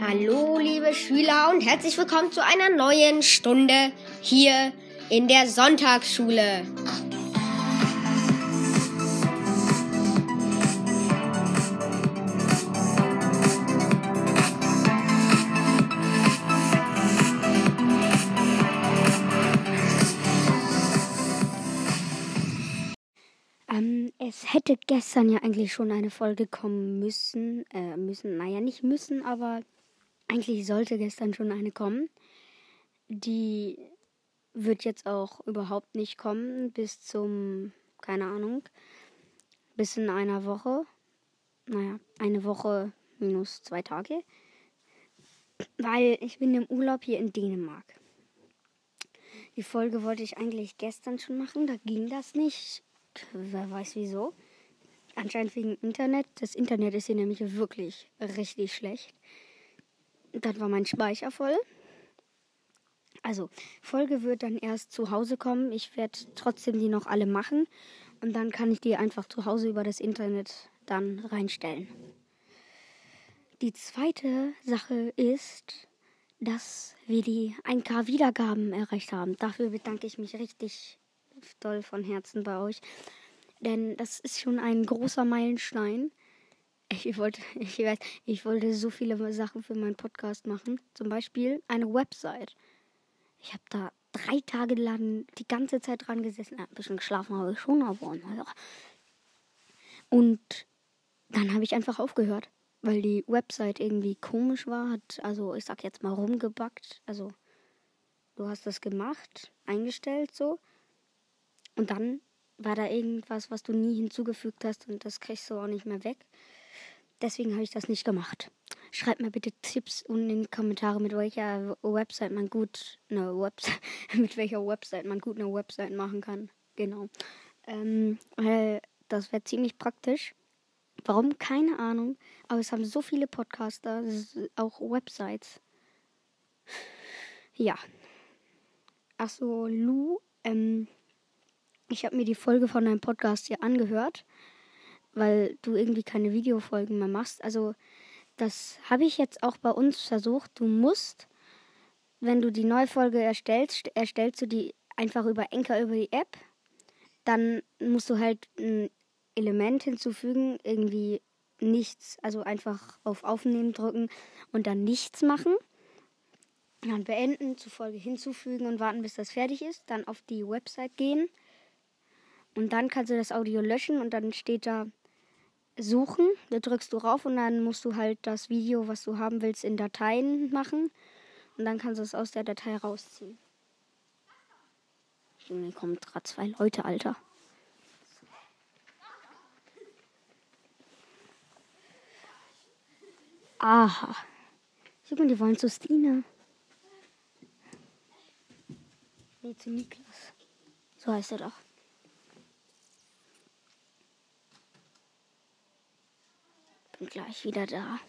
Hallo, liebe Schüler und herzlich willkommen zu einer neuen Stunde hier in der Sonntagsschule. Ähm, es hätte gestern ja eigentlich schon eine Folge kommen müssen. Äh, müssen, naja, nicht müssen, aber eigentlich sollte gestern schon eine kommen. Die wird jetzt auch überhaupt nicht kommen bis zum, keine Ahnung, bis in einer Woche. Naja, eine Woche minus zwei Tage. Weil ich bin im Urlaub hier in Dänemark. Die Folge wollte ich eigentlich gestern schon machen, da ging das nicht. Wer weiß wieso. Anscheinend wegen Internet. Das Internet ist hier nämlich wirklich richtig schlecht. Dann war mein Speicher voll. Also, Folge wird dann erst zu Hause kommen. Ich werde trotzdem die noch alle machen. Und dann kann ich die einfach zu Hause über das Internet dann reinstellen. Die zweite Sache ist, dass wir die 1K Wiedergaben erreicht haben. Dafür bedanke ich mich richtig doll von Herzen bei euch. Denn das ist schon ein großer Meilenstein. Ich wollte, ich weiß, ich wollte so viele Sachen für meinen Podcast machen. Zum Beispiel eine Website. Ich habe da drei Tage lang die ganze Zeit dran gesessen. Ein bisschen geschlafen habe ich schon, aber. Und dann habe ich einfach aufgehört, weil die Website irgendwie komisch war. Hat, also ich sag jetzt mal rumgebackt. Also du hast das gemacht, eingestellt so. Und dann war da irgendwas, was du nie hinzugefügt hast und das kriegst du auch nicht mehr weg. Deswegen habe ich das nicht gemacht. Schreibt mir bitte Tipps unten in die Kommentare, mit welcher Website man gut eine Website, mit welcher Website man gut eine Website machen kann. Genau. Ähm, weil das wäre ziemlich praktisch. Warum? Keine Ahnung. Aber es haben so viele Podcaster, auch Websites. Ja. Achso, Lou, ähm, ich habe mir die Folge von deinem Podcast hier angehört weil du irgendwie keine Videofolgen mehr machst. Also das habe ich jetzt auch bei uns versucht. Du musst, wenn du die neue Folge erstellst, erstellst du die einfach über Enker über die App. Dann musst du halt ein Element hinzufügen, irgendwie nichts, also einfach auf Aufnehmen drücken und dann nichts machen. Dann beenden, zur Folge hinzufügen und warten, bis das fertig ist. Dann auf die Website gehen. Und dann kannst du das Audio löschen und dann steht da suchen. Da drückst du rauf und dann musst du halt das Video, was du haben willst, in Dateien machen. Und dann kannst du es aus der Datei rausziehen. Hier kommen gerade zwei Leute, Alter. Aha. Guck mal, die wollen zu Stine. Nee, zu Niklas. So heißt er doch. Bin gleich wieder da.